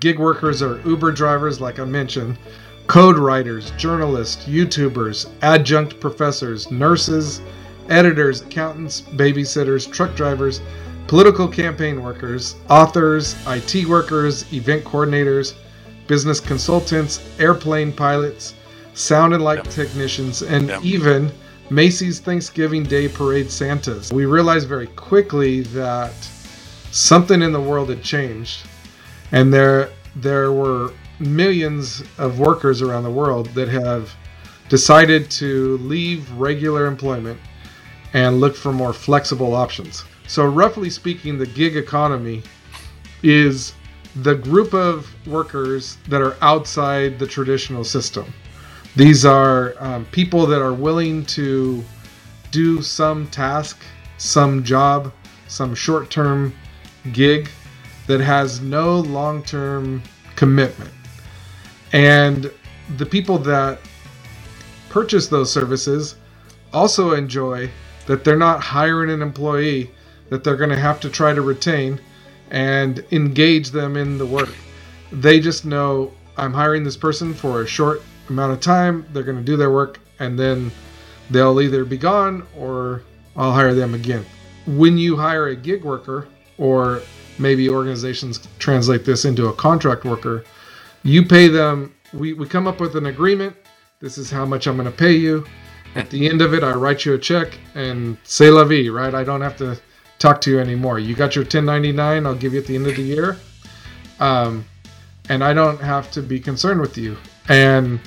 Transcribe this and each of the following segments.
Gig workers are Uber drivers, like I mentioned, code writers, journalists, YouTubers, adjunct professors, nurses, editors, accountants, babysitters, truck drivers, political campaign workers, authors, IT workers, event coordinators, business consultants, airplane pilots, sound and light yep. technicians, and yep. even Macy's Thanksgiving Day Parade Santas. We realized very quickly that something in the world had changed, and there there were millions of workers around the world that have decided to leave regular employment and look for more flexible options. So, roughly speaking, the gig economy is the group of workers that are outside the traditional system. These are um, people that are willing to do some task, some job, some short term gig that has no long term commitment. And the people that purchase those services also enjoy that they're not hiring an employee that they're going to have to try to retain and engage them in the work. They just know I'm hiring this person for a short amount of time, they're going to do their work, and then they'll either be gone or I'll hire them again. When you hire a gig worker, or maybe organizations translate this into a contract worker, you pay them, we, we come up with an agreement. This is how much I'm going to pay you. At the end of it, I write you a check and say la vie, right? I don't have to talk to you anymore. You got your 1099, I'll give you at the end of the year. Um, and I don't have to be concerned with you. And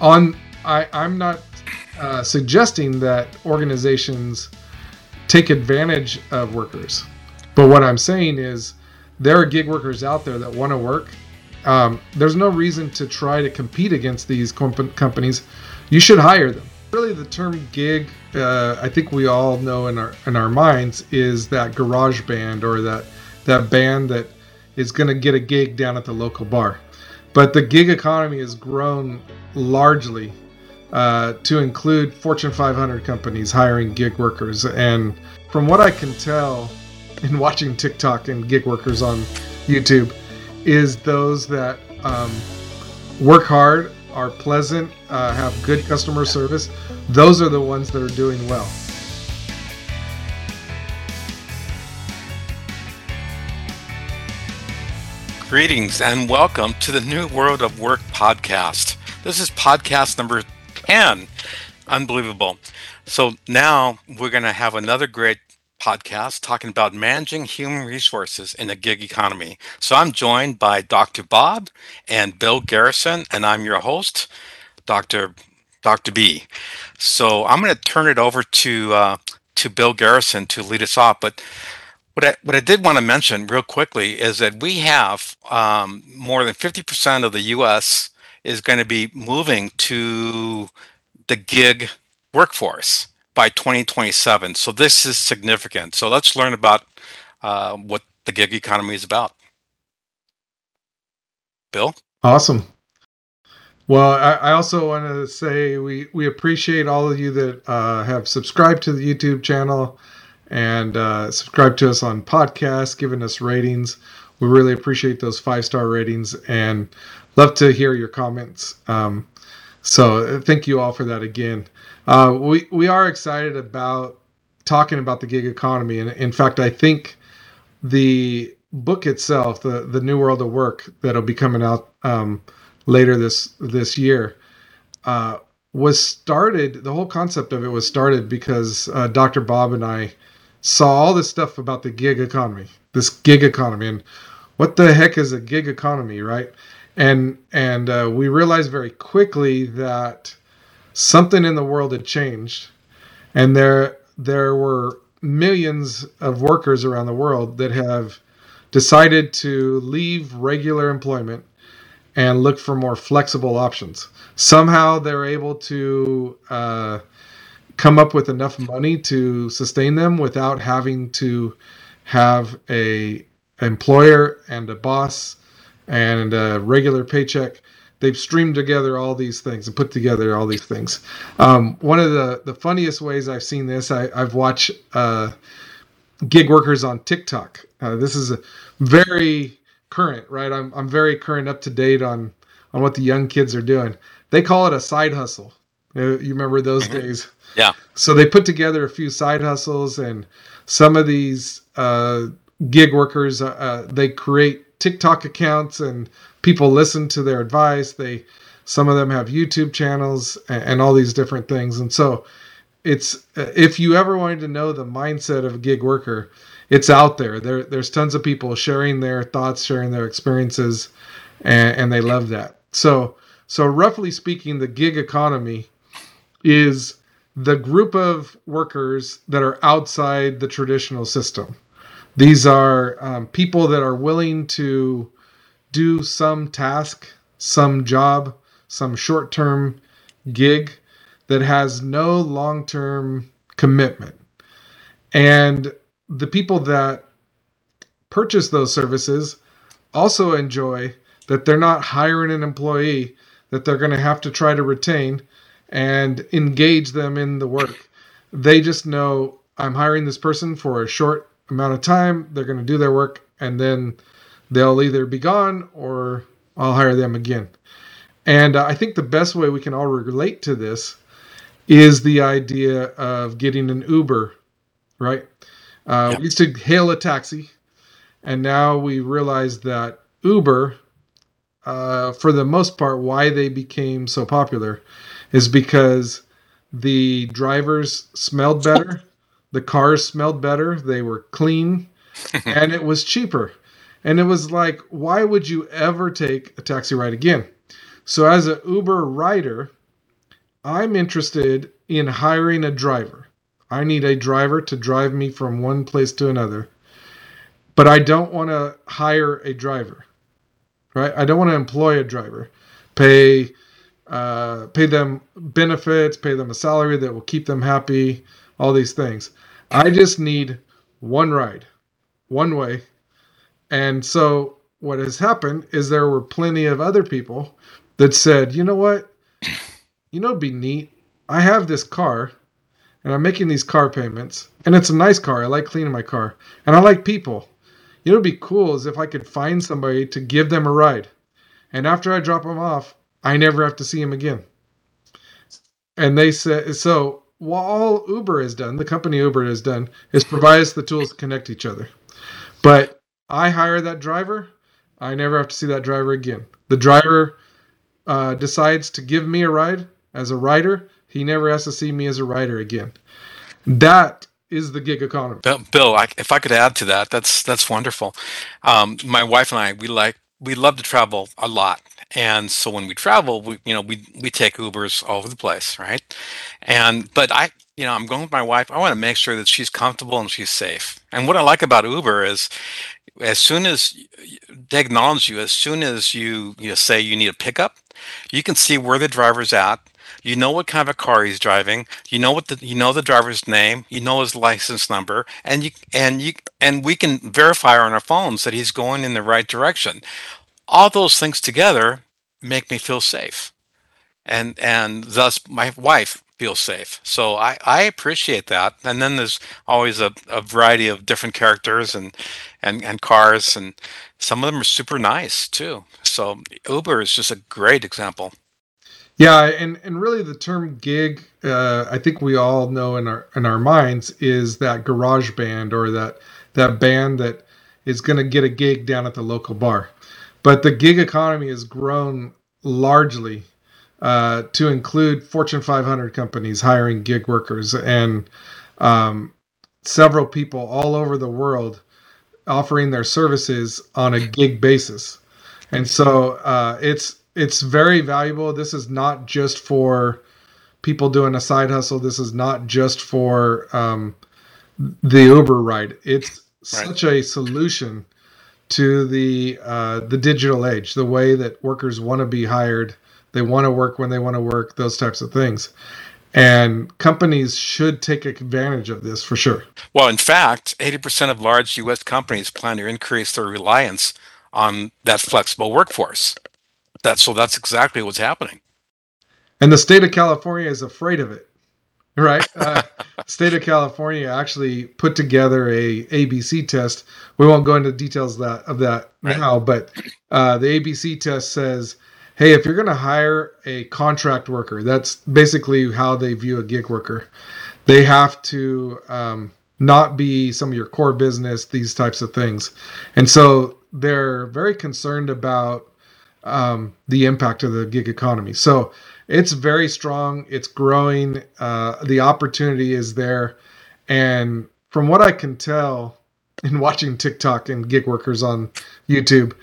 on, I, I'm not uh, suggesting that organizations take advantage of workers. But what I'm saying is there are gig workers out there that want to work. Um, there's no reason to try to compete against these comp- companies. You should hire them really the term gig uh, i think we all know in our in our minds is that garage band or that that band that is going to get a gig down at the local bar but the gig economy has grown largely uh, to include fortune 500 companies hiring gig workers and from what i can tell in watching tiktok and gig workers on youtube is those that um, work hard are pleasant, uh, have good customer service, those are the ones that are doing well. Greetings and welcome to the New World of Work podcast. This is podcast number 10. Unbelievable. So now we're going to have another great podcast talking about managing human resources in the gig economy. So I'm joined by Dr. Bob and Bill Garrison, and I'm your host, Dr. Dr. B. So I'm going to turn it over to uh, to Bill Garrison to lead us off. But what I what I did want to mention real quickly is that we have um, more than 50% of the U.S. is going to be moving to the gig workforce by 2027. So this is significant. So let's learn about uh, what the gig economy is about. Bill? Awesome. Well, I, I also want to say we, we appreciate all of you that uh, have subscribed to the YouTube channel and uh, subscribed to us on podcasts, giving us ratings. We really appreciate those five star ratings and love to hear your comments. Um, so thank you all for that again. Uh, we we are excited about talking about the gig economy, and in fact, I think the book itself, the the New World of Work, that'll be coming out um, later this this year, uh, was started. The whole concept of it was started because uh, Dr. Bob and I saw all this stuff about the gig economy, this gig economy, and what the heck is a gig economy, right? And and uh, we realized very quickly that something in the world had changed, and there there were millions of workers around the world that have decided to leave regular employment and look for more flexible options. Somehow they're able to uh, come up with enough money to sustain them without having to have a employer and a boss and a regular paycheck they've streamed together all these things and put together all these things. Um, one of the the funniest ways I've seen this, I, have watched uh, gig workers on TikTok. Uh, this is a very current, right? I'm I'm very current, up to date on on what the young kids are doing. They call it a side hustle. You remember those mm-hmm. days? Yeah. So they put together a few side hustles, and some of these uh, gig workers uh, uh they create TikTok accounts, and people listen to their advice. They some of them have YouTube channels and, and all these different things, and so it's if you ever wanted to know the mindset of a gig worker, it's out there. There there's tons of people sharing their thoughts, sharing their experiences, and, and they love that. So so roughly speaking, the gig economy is the group of workers that are outside the traditional system. These are um, people that are willing to do some task, some job, some short term gig that has no long term commitment. And the people that purchase those services also enjoy that they're not hiring an employee that they're going to have to try to retain and engage them in the work. They just know I'm hiring this person for a short amount of time. They're going to do their work and then they'll either be gone or I'll hire them again. And I think the best way we can all relate to this is the idea of getting an Uber, right? Uh, We used to hail a taxi, and now we realize that Uber, uh, for the most part, why they became so popular is because the drivers smelled better, the cars smelled better, they were clean, and it was cheaper. And it was like, why would you ever take a taxi ride again? So, as an Uber rider, I'm interested in hiring a driver. I need a driver to drive me from one place to another. But I don't want to hire a driver. Right? I don't want to employ a driver. Pay uh, pay them benefits, pay them a salary that will keep them happy, all these things. I just need one ride, one way. And so what has happened is there were plenty of other people that said, you know what? you know, be neat. I have this car and I'm making these car payments, and it's a nice car. I like cleaning my car, and I like people. You know, be cool is if I could find somebody to give them a ride, and after I drop them off, I never have to see them again. And they said, so what all Uber has done, the company Uber has done, is provide us the tools to connect each other. But I hire that driver, I never have to see that driver again. The driver uh, decides to give me a ride as a rider, he never has to see me as a rider again. That is the gig economy. Bill, I, if I could add to that, that's that's wonderful. Um, my wife and I, we like we love to travel a lot, and so when we travel, we you know we we take Ubers all over the place, right? And but I you know I'm going with my wife. I want to make sure that she's comfortable and she's safe. And what I like about Uber is as soon as they acknowledge you, as soon as you you know, say you need a pickup, you can see where the driver's at. You know what kind of a car he's driving. You know what the you know the driver's name. You know his license number, and you and you and we can verify on our phones that he's going in the right direction. All those things together make me feel safe, and and thus my wife feels safe. So I, I appreciate that. And then there's always a, a variety of different characters and, and, and cars and some of them are super nice too. So Uber is just a great example. Yeah, and and really the term gig, uh, I think we all know in our in our minds is that garage band or that that band that is going to get a gig down at the local bar. But the gig economy has grown largely uh, to include Fortune 500 companies hiring gig workers and um, several people all over the world offering their services on a gig basis. And so uh, it's it's very valuable. This is not just for people doing a side hustle. This is not just for um, the Uber ride. It's right. such a solution to the uh, the digital age, the way that workers want to be hired. They want to work when they want to work. Those types of things. And companies should take advantage of this for sure. Well, in fact, 80% of large U.S. companies plan to increase their reliance on that flexible workforce. That so that's exactly what's happening. And the state of California is afraid of it. right? Uh, state of California actually put together a ABC test. We won't go into details of that, of that right. now, but uh, the ABC test says, hey, if you're going to hire a contract worker, that's basically how they view a gig worker. They have to um, not be some of your core business, these types of things, and so they're very concerned about um, the impact of the gig economy. So it's very strong. It's growing. Uh, the opportunity is there, and from what I can tell in watching TikTok and gig workers on YouTube,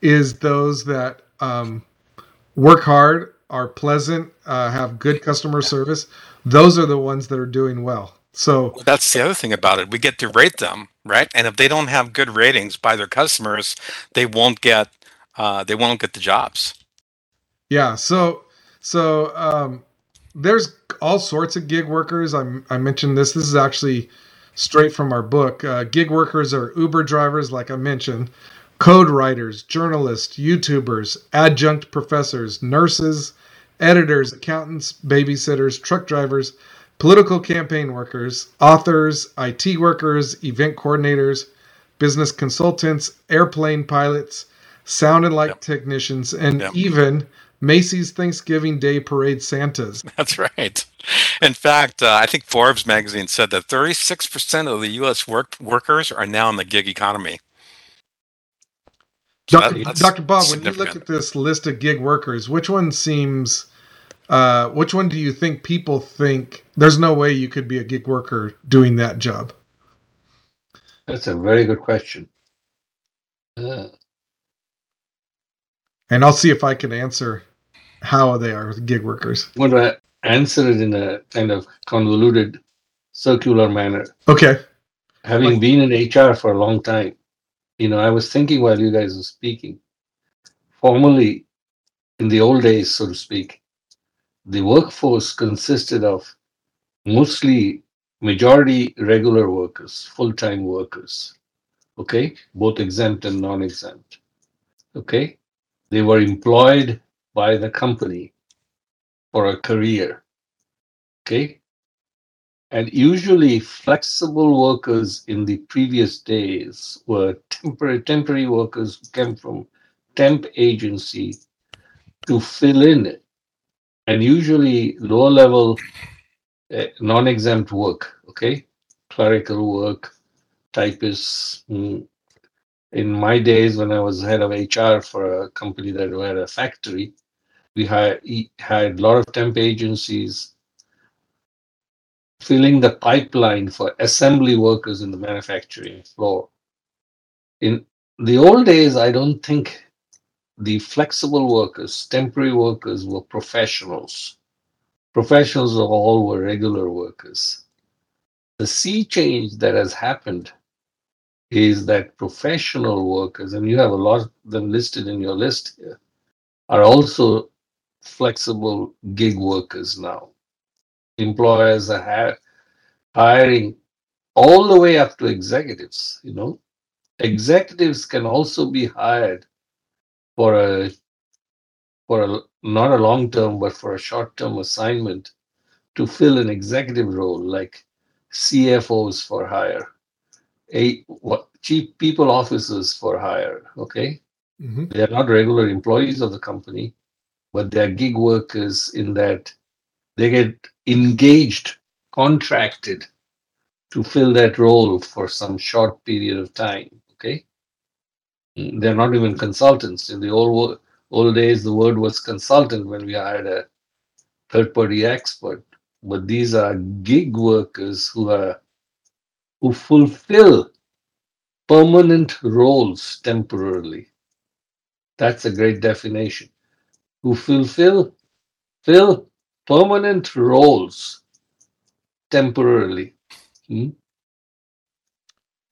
is those that um, work hard, are pleasant, uh, have good customer service. Those are the ones that are doing well. So that's the other thing about it. We get to rate them, right? And if they don't have good ratings by their customers, they won't get uh, they won't get the jobs. Yeah. So so um, there's all sorts of gig workers. I, I mentioned this. This is actually straight from our book. Uh, gig workers are Uber drivers, like I mentioned, code writers, journalists, YouTubers, adjunct professors, nurses, editors, accountants, babysitters, truck drivers, political campaign workers, authors, IT workers, event coordinators, business consultants, airplane pilots, sound and light yep. technicians, and yep. even Macy's Thanksgiving Day Parade Santas. That's right. In fact, uh, I think Forbes magazine said that 36% of the U.S. Work- workers are now in the gig economy. So Dr. That, Dr. Bob, when you look at this list of gig workers, which one seems, uh, which one do you think people think there's no way you could be a gig worker doing that job? That's a very good question. Uh, and I'll see if I can answer how they are with gig workers. I'm going to answer it in a kind of convoluted, circular manner. Okay. Having like, been in HR for a long time, you know, I was thinking while you guys were speaking, formerly, in the old days, so to speak, the workforce consisted of mostly majority regular workers, full time workers, okay, both exempt and non exempt, okay. They were employed by the company for a career. Okay. And usually flexible workers in the previous days were temporary temporary workers who came from temp agency to fill in and usually lower level uh, non-exempt work okay? Clerical work typists. Mm, in my days when I was head of HR for a company that had a factory, we had, had a lot of temp agencies filling the pipeline for assembly workers in the manufacturing floor. In the old days, I don't think the flexible workers, temporary workers, were professionals. Professionals all were regular workers. The sea change that has happened is that professional workers, and you have a lot of them listed in your list here, are also flexible gig workers now. Employers are hiring all the way up to executives, you know. Executives can also be hired for a for a not a long term but for a short term assignment to fill an executive role like CFOs for hire a what, chief people officers for hire. Okay, mm-hmm. they are not regular employees of the company, but they are gig workers in that they get engaged, contracted to fill that role for some short period of time. Okay, they're not even consultants. In the old old days, the word was consultant when we hired a third party expert. But these are gig workers who are who fulfill permanent roles temporarily. That's a great definition. Who fulfill fill permanent roles temporarily. Hmm?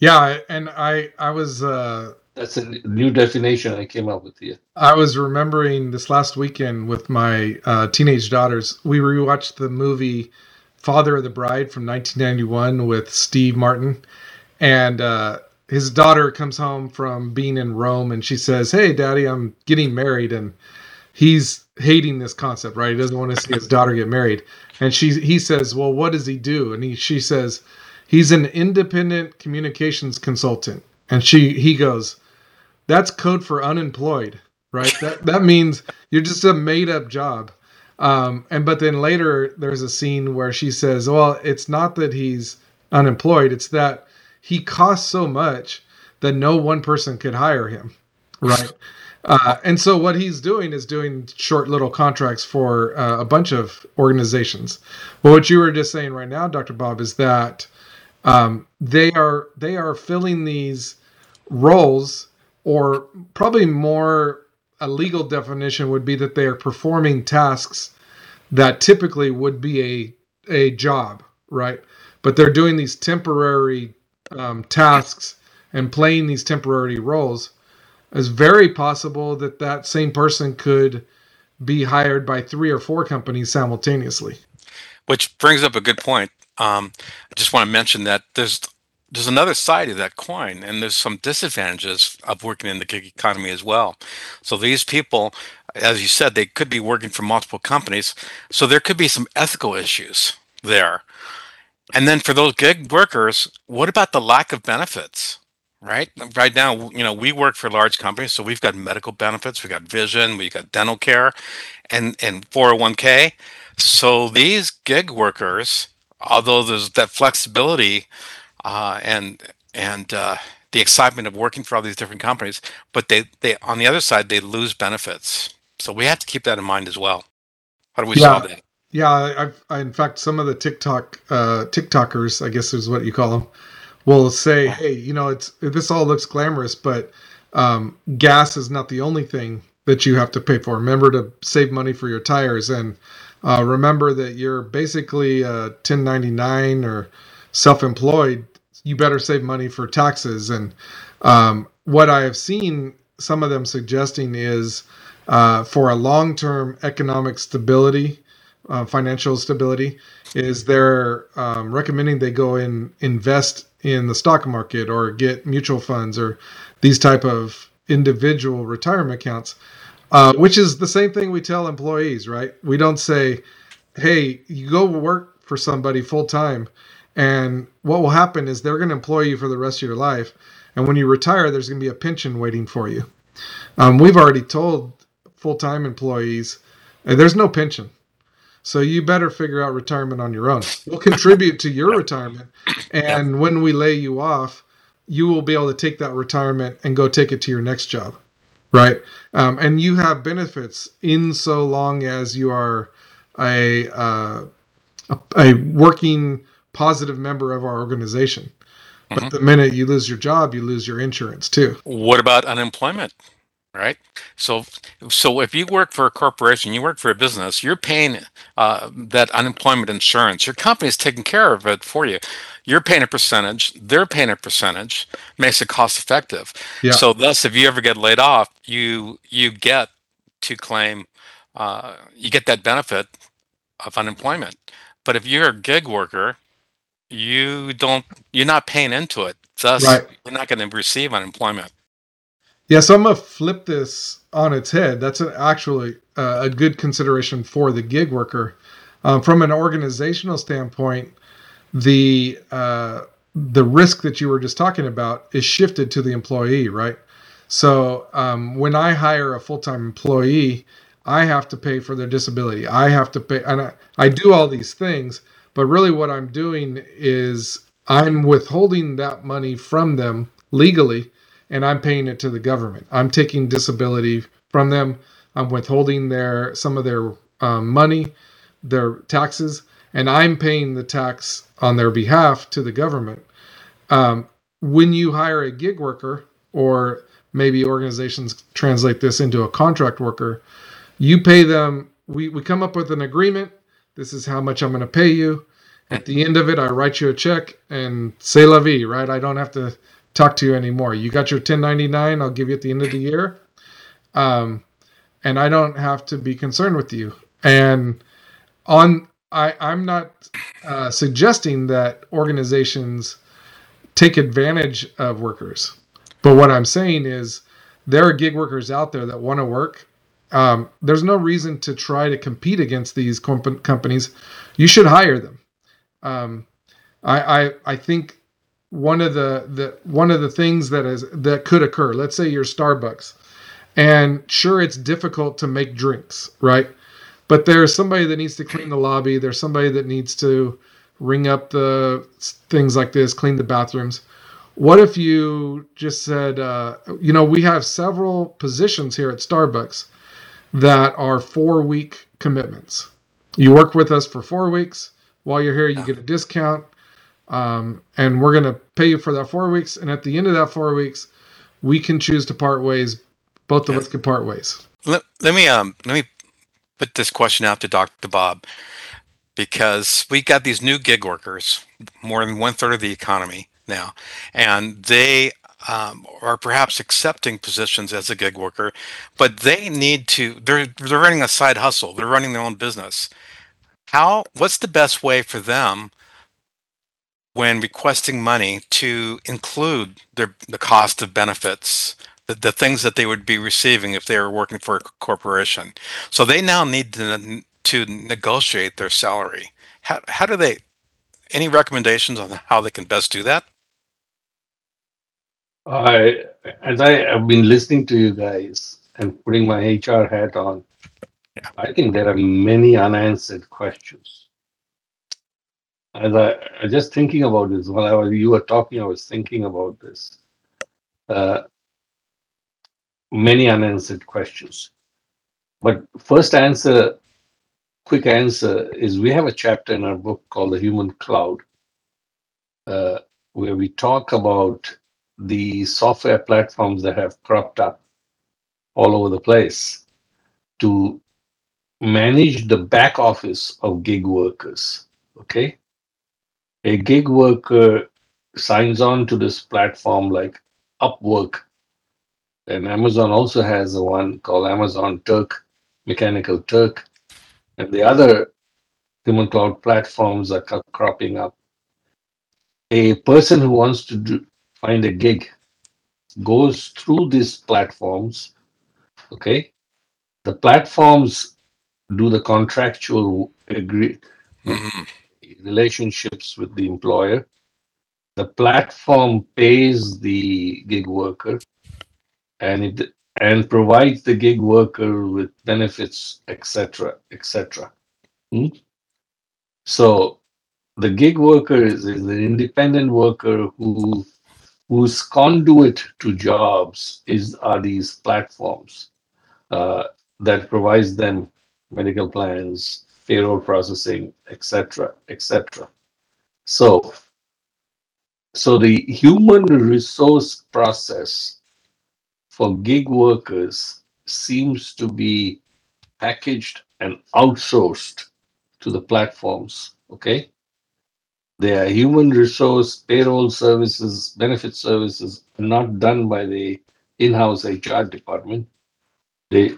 Yeah, and I I was uh that's a new definition I came up with here. I was remembering this last weekend with my uh, teenage daughters. We rewatched the movie Father of the Bride from 1991 with Steve Martin, and uh, his daughter comes home from being in Rome, and she says, "Hey, Daddy, I'm getting married." And he's hating this concept, right? He doesn't want to see his daughter get married. And she he says, "Well, what does he do?" And he she says, "He's an independent communications consultant." And she he goes, "That's code for unemployed." Right? that that means you're just a made up job. Um, and but then later there's a scene where she says, "Well, it's not that he's unemployed; it's that he costs so much that no one person could hire him." Right? Uh, and so what he's doing is doing short little contracts for uh, a bunch of organizations. But what you were just saying right now, Dr. Bob, is that um, they are they are filling these roles, or probably more a legal definition would be that they are performing tasks that typically would be a a job, right? But they're doing these temporary um, tasks and playing these temporary roles it's very possible that that same person could be hired by three or four companies simultaneously. Which brings up a good point. Um, I just want to mention that there's there's another side of that coin, and there's some disadvantages of working in the gig economy as well. So these people, as you said, they could be working for multiple companies, so there could be some ethical issues there. And then for those gig workers, what about the lack of benefits? Right? Right now, you know, we work for large companies, so we've got medical benefits, we've got vision, we've got dental care, and and 401k. So these gig workers, although there's that flexibility uh, and and uh, the excitement of working for all these different companies, but they they on the other side they lose benefits. So we have to keep that in mind as well. How do we yeah. solve that? Yeah, I've I, in fact some of the TikTok uh, TikTokers, I guess is what you call them will say, "Hey, you know, it's this all looks glamorous, but um, gas is not the only thing that you have to pay for. Remember to save money for your tires, and uh, remember that you're basically uh, 1099 or self-employed. You better save money for taxes." And um, what I have seen some of them suggesting is uh, for a long-term economic stability, uh, financial stability, is they're um, recommending they go and invest in the stock market or get mutual funds or these type of individual retirement accounts uh, which is the same thing we tell employees right? We don't say hey you go work for somebody full time and what will happen is they're going to employ you for the rest of your life. And when you retire there's going to be a pension waiting for you. Um, we've already told full-time employees there's no pension so you better figure out retirement on your own. We'll contribute to your retirement. And yep. when we lay you off, you will be able to take that retirement and go take it to your next job. Right. Um, and you have benefits in so long as you are a, uh, a, a, working positive member of our organization. But mm-hmm. the minute you lose your job, you lose your insurance too. What about unemployment? Right? So, so if you work for a corporation, you work for a business, you're paying uh, that unemployment insurance. Your company is taking care of it for you. You're paying a percentage. They're paying a percentage. Makes it cost effective. Yeah. So, thus, if you ever get laid off, you you get to claim uh, you get that benefit of unemployment. But if you're a gig worker, you don't. You're not paying into it. Thus, right. you're not going to receive unemployment. Yeah, so I'm gonna flip this on its head. That's an, actually uh, a good consideration for the gig worker. Um, from an organizational standpoint, the uh, the risk that you were just talking about is shifted to the employee, right? So um, when I hire a full time employee, I have to pay for their disability. I have to pay, and I, I do all these things. But really, what I'm doing is I'm withholding that money from them legally and I'm paying it to the government. I'm taking disability from them. I'm withholding their some of their um, money, their taxes, and I'm paying the tax on their behalf to the government. Um, when you hire a gig worker, or maybe organizations translate this into a contract worker, you pay them. We we come up with an agreement. This is how much I'm going to pay you. At the end of it, I write you a check and say la vie, right? I don't have to talk to you anymore. You got your 1099, I'll give you at the end of the year. Um, and I don't have to be concerned with you. And on, I, I'm not uh, suggesting that organizations take advantage of workers. But what I'm saying is there are gig workers out there that want to work Um, there's no reason to try to compete against these comp- companies. You should hire them. Um, I, I I think one of the, the one of the things that is that could occur. Let's say you're Starbucks, and sure it's difficult to make drinks, right? But there's somebody that needs to clean the lobby. There's somebody that needs to ring up the things like this, clean the bathrooms. What if you just said, uh, you know, we have several positions here at Starbucks that are four week commitments. You work with us for four weeks. While you're here, you get a discount. Um, and we're going to pay you for that four weeks. And at the end of that four weeks, we can choose to part ways. Both of us can part ways. Let, let me um let me put this question out to Dr. Bob because we got these new gig workers, more than one third of the economy now, and they um, are perhaps accepting positions as a gig worker, but they need to. They're they're running a side hustle. They're running their own business. How? What's the best way for them when requesting money to include their the cost of benefits? The, the things that they would be receiving if they were working for a corporation. So they now need to to negotiate their salary. How how do they? Any recommendations on how they can best do that? I, as I have been listening to you guys and putting my HR hat on, Yeah. I think there are many unanswered questions. As I, I just thinking about this while I was, you were talking, I was thinking about this. Uh, many unanswered questions. But first answer, quick answer is we have a chapter in our book called The Human Cloud, uh, where we talk about the software platforms that have cropped up all over the place to manage the back office of gig workers. Okay. A gig worker signs on to this platform like Upwork. And Amazon also has one called Amazon Turk, Mechanical Turk. And the other human cloud platforms are cropping up. A person who wants to do, find a gig goes through these platforms okay the platforms do the contractual agree mm-hmm. Relationships with the employer the platform pays the gig worker and it and provides the gig worker with benefits etc etc Hmm? so the gig worker is, is an independent worker who whose conduit to jobs is are these platforms uh, that provides them medical plans, payroll processing, etc., etc. So, so the human resource process for gig workers seems to be packaged and outsourced to the platforms. Okay. They are human resource, payroll services, benefit services, are not done by the in-house HR department. They,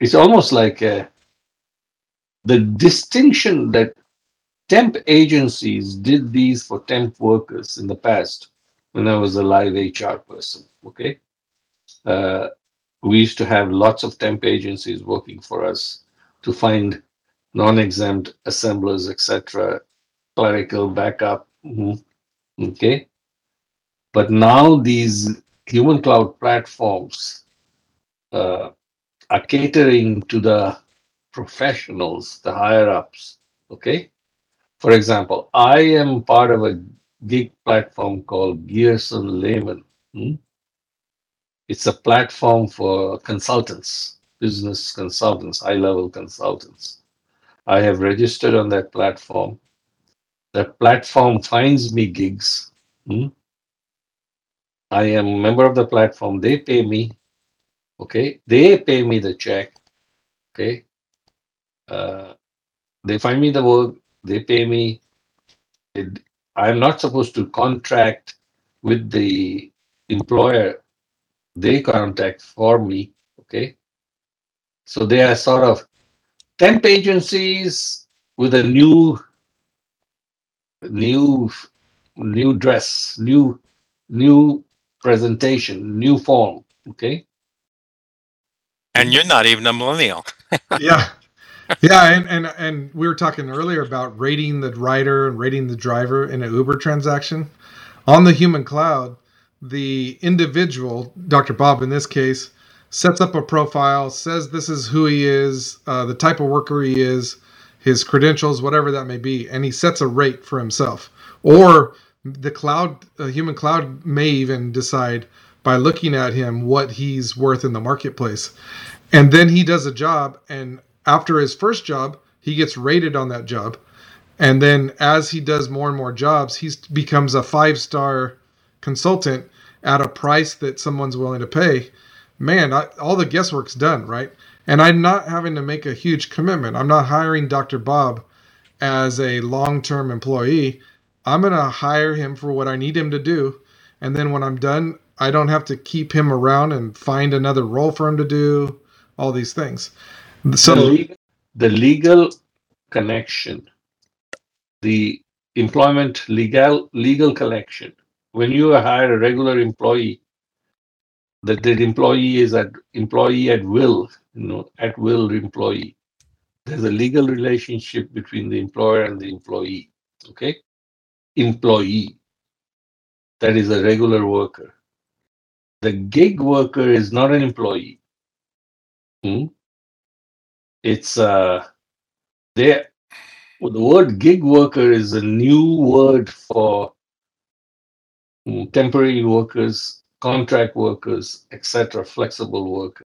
it's almost like uh, the distinction that temp agencies did these for temp workers in the past when I was a live HR person. Okay. Uh, we used to have lots of temp agencies working for us to find non-exempt assemblers, etc., clerical backup. Mhm. Okay. But now these human cloud platforms uh, are catering to the professionals, the higher ups. Okay. For example, I am part of a gig platform called Gerson Lehrman. Hmm? It's a platform for consultants, business consultants, high level consultants. I have registered on that platform. That platform finds me gigs. Hmm? I am a member of the platform. They pay me. Okay. They pay me the check. Okay. Uh, they find me the work. They pay me. It, I'm not supposed to contract with the employer. They contact for me. Okay. So they are sort of temp agencies with a new, new, new dress, new, new presentation, new form. Okay. And you're not even a millennial. yeah. Yeah, and, and and we were talking earlier about rating the rider and rating the driver in an Uber transaction. On the human cloud, the individual, Dr. Bob in this case, sets up a profile, says this is who he is, uh, the type of worker he is, his credentials, whatever that may be, and he sets a rate for himself. Or the cloud, a human cloud may even decide by looking at him what he's worth in the marketplace. And then he does a job, and after his first job, he gets rated on that job. And then as he does more and more jobs, he becomes a five star consultant at a price that someone's willing to pay. Man, I, all the guesswork's done, right? And I'm not having to make a huge commitment. I'm not hiring Dr. Bob as a long term employee. I'm going to hire him for what I need him to do. And then when I'm done, I don't have to keep him around and find another role for him to do, all these things. So the legal, the legal connection, the employment legal legal connection. When you hire a regular employee, that the employee is at employee at will, you know, at will employee. There's a legal relationship between the employer and the employee. Okay, employee. That is a regular worker. The gig worker is not an employee. Hmm? It's uh, there. Well, the word gig worker is a new word for temporary workers, contract workers, etc., flexible workers.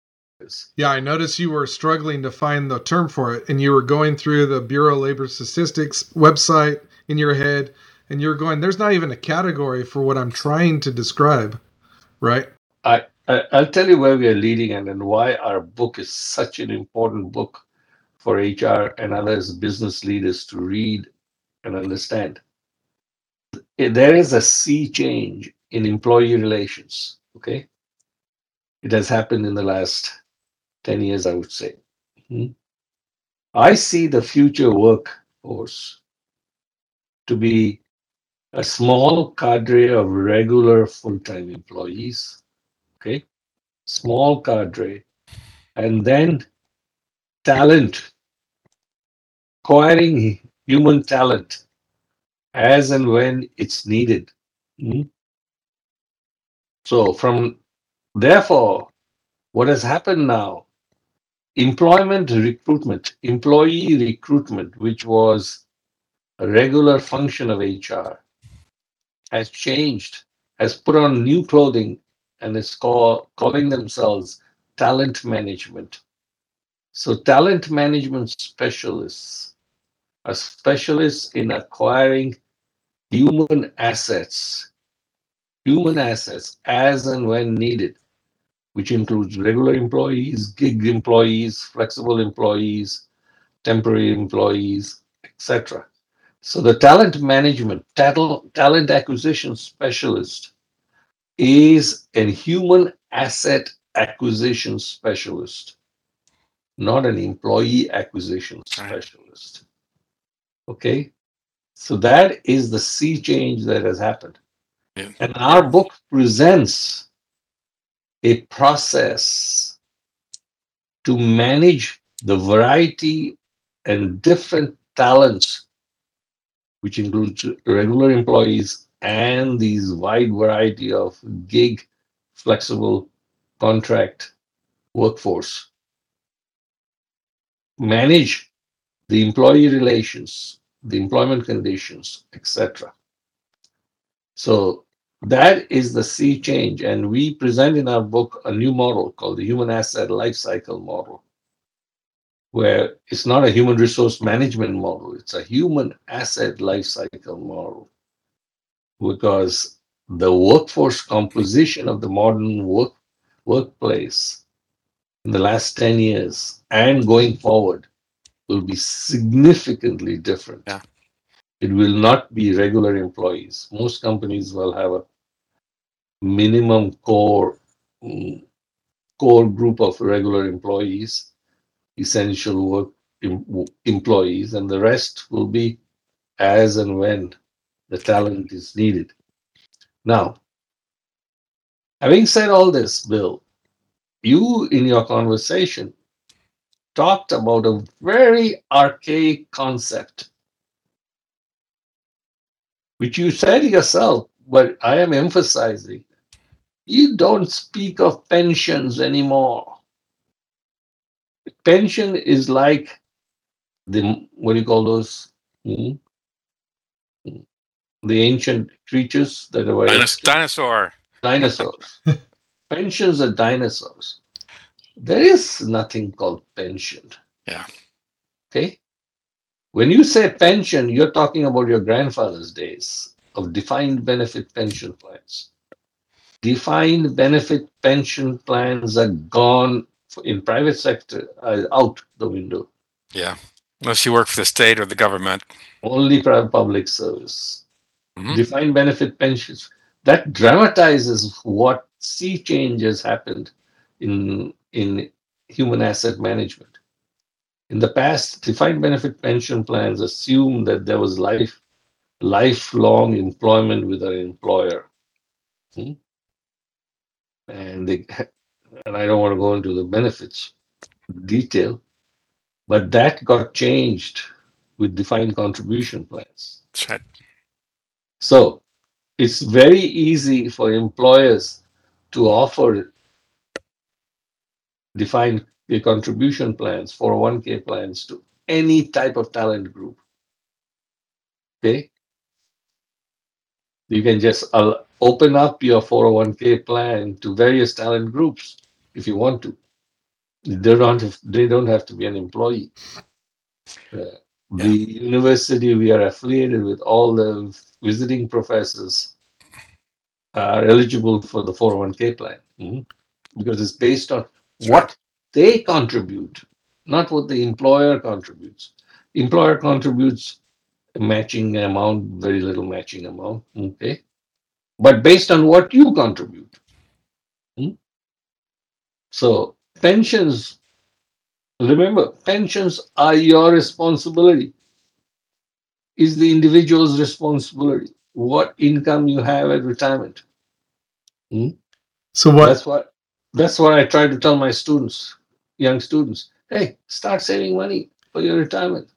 Yeah, I noticed you were struggling to find the term for it, and you were going through the Bureau of Labor Statistics website in your head, and you're going, "There's not even a category for what I'm trying to describe," right? I, I I'll tell you where we are leading and, and why our book is such an important book for HR and others business leaders to read and understand. There is a sea change in employee relations. Okay, it has happened in the last ten years, I would say. Mm-hmm. I see the future workforce to be a small cadre of regular full-time employees okay? Small cadre. And then talent. Acquiring human talent as and when it's needed. Mm-hmm. so from therefore what has happened now? Employment recruitment employee recruitment which was a regular function of hr has changed has put on new clothing and is call, calling themselves talent management. So, talent management specialists are specialists in acquiring human assets, human assets as and when needed, which includes regular employees, gig employees, flexible employees, temporary employees, etc. So, the talent management, talent, talent acquisition specialist is a human asset acquisition specialist, not an employee acquisition specialist. Okay? So that is the sea change that has happened. Yeah. And our book presents a process to manage the variety and different talents, which includes regular employees and these wide variety of gig flexible contract workforce manage the employee relations the employment conditions etc so that is the sea change and we present in our book a new model called the human asset lifecycle model where it's not a human resource management model it's a human asset lifecycle model because the workforce composition of the modern work workplace in the last 10 years and going forward will be significantly different. Yeah. It will not be regular employees. Most companies will have a minimum core um, core group of regular employees, essential work em- employees, and the rest will be as and when the talent is needed. Now, having said all this, Bill, you in your conversation talked about a very archaic concept, which you said yourself, but I am emphasizing. You don't speak of pensions anymore. Pension is like the what do you call those? Hmm? The ancient creatures that were dinosaur. Dinosaurs. Pensions are dinosaurs. There is nothing called pension. Yeah. Okay. When you say pension, you're talking about your grandfather's days of defined benefit pension plans. Defined benefit pension plans are gone in private sector, uh, out the window. Yeah. Unless you work for the state or the government. Only private public service. Mm-hmm. Defined benefit pensions. That dramatizes what sea change has happened in in human asset management. In the past, defined benefit pension plans assumed that there was life lifelong employment with an employer. Hmm? And they and I don't want to go into the benefits detail, but that got changed with defined contribution plans. Right. So it's very easy for employers to offer defined contribution plans, 401k plans to any type of talent group. Okay. You can just uh, open up your 401k plan to various talent groups if you want to. They don't have, they don't have to be an employee. Uh, yeah. The university we are affiliated with, all the visiting professors are eligible for the 401k plan mm-hmm. because it's based on what they contribute, not what the employer contributes. Employer contributes a matching amount, very little matching amount, okay? But based on what you contribute. Hmm? So pensions, remember, pensions are your responsibility. Is the individual's responsibility. What income you have at retirement. Hmm? So what? That's what. That's what I try to tell my students, young students. Hey, start saving money for your retirement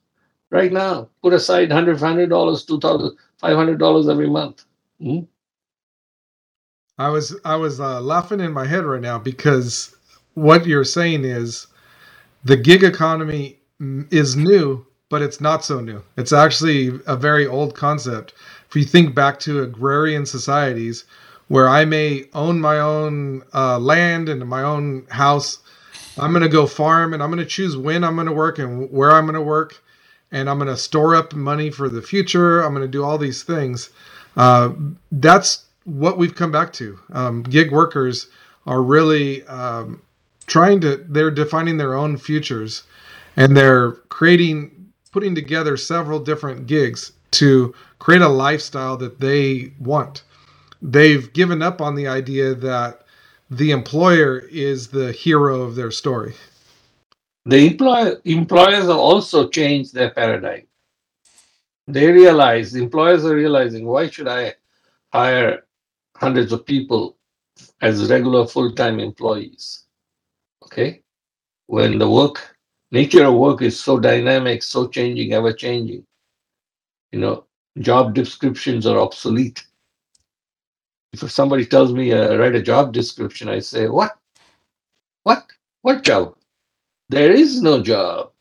right now. Put aside hundred, hundred dollars, two thousand, five hundred dollars every month. Hmm? I was I was uh, laughing in my head right now because what you're saying is the gig economy is new, but it's not so new. It's actually a very old concept. If you think back to agrarian societies, where I may own my own uh, land and my own house, I'm going to go farm and I'm going to choose when I'm going to work and where I'm going to work, and I'm going to store up money for the future. I'm going to do all these things. Uh, that's what we've come back to. Um, gig workers are really um, trying to they're defining their own futures and they're creating putting together several different gigs to create a lifestyle that they want. They've given up on the idea that the employer is the hero of their story. The employer, employers have also changed their paradigm. They realize employers are realizing why should i hire hundreds of people as regular full-time employees? Okay. When the work, nature of work is so dynamic, so changing, ever changing, you know, job descriptions are obsolete. If somebody tells me, uh, write a job description, I say, what? What? What job? There is no job.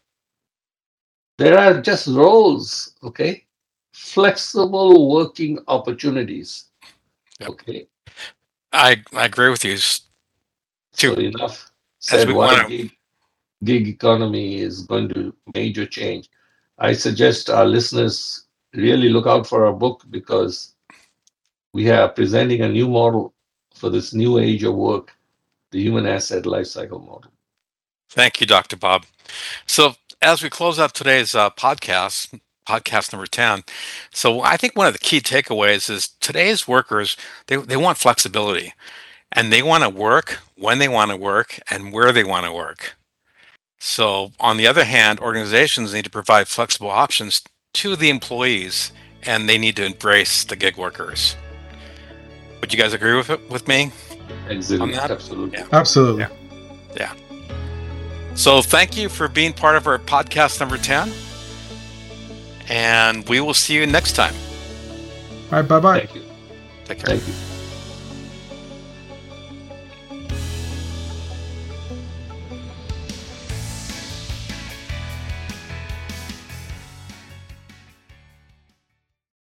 There are just roles, okay? Flexible working opportunities. Yep. Okay. I, I agree with you. So enough said why gig, gig economy is going to major change. I suggest our listeners really look out for our book because we are presenting a new model for this new age of work, the human asset lifecycle model. Thank you, Dr. Bob. So, as we close out today's uh, podcast, podcast number 10, so I think one of the key takeaways is today's workers, they, they want flexibility and they want to work when they want to work and where they want to work. So, on the other hand, organizations need to provide flexible options to the employees and they need to embrace the gig workers. Would you guys agree with it, with me? Absolutely. Absolutely. Yeah. Absolutely. Yeah. Yeah. So thank you for being part of our podcast number 10. And we will see you next time. All right, bye bye. Thank you. Take care. Thank you.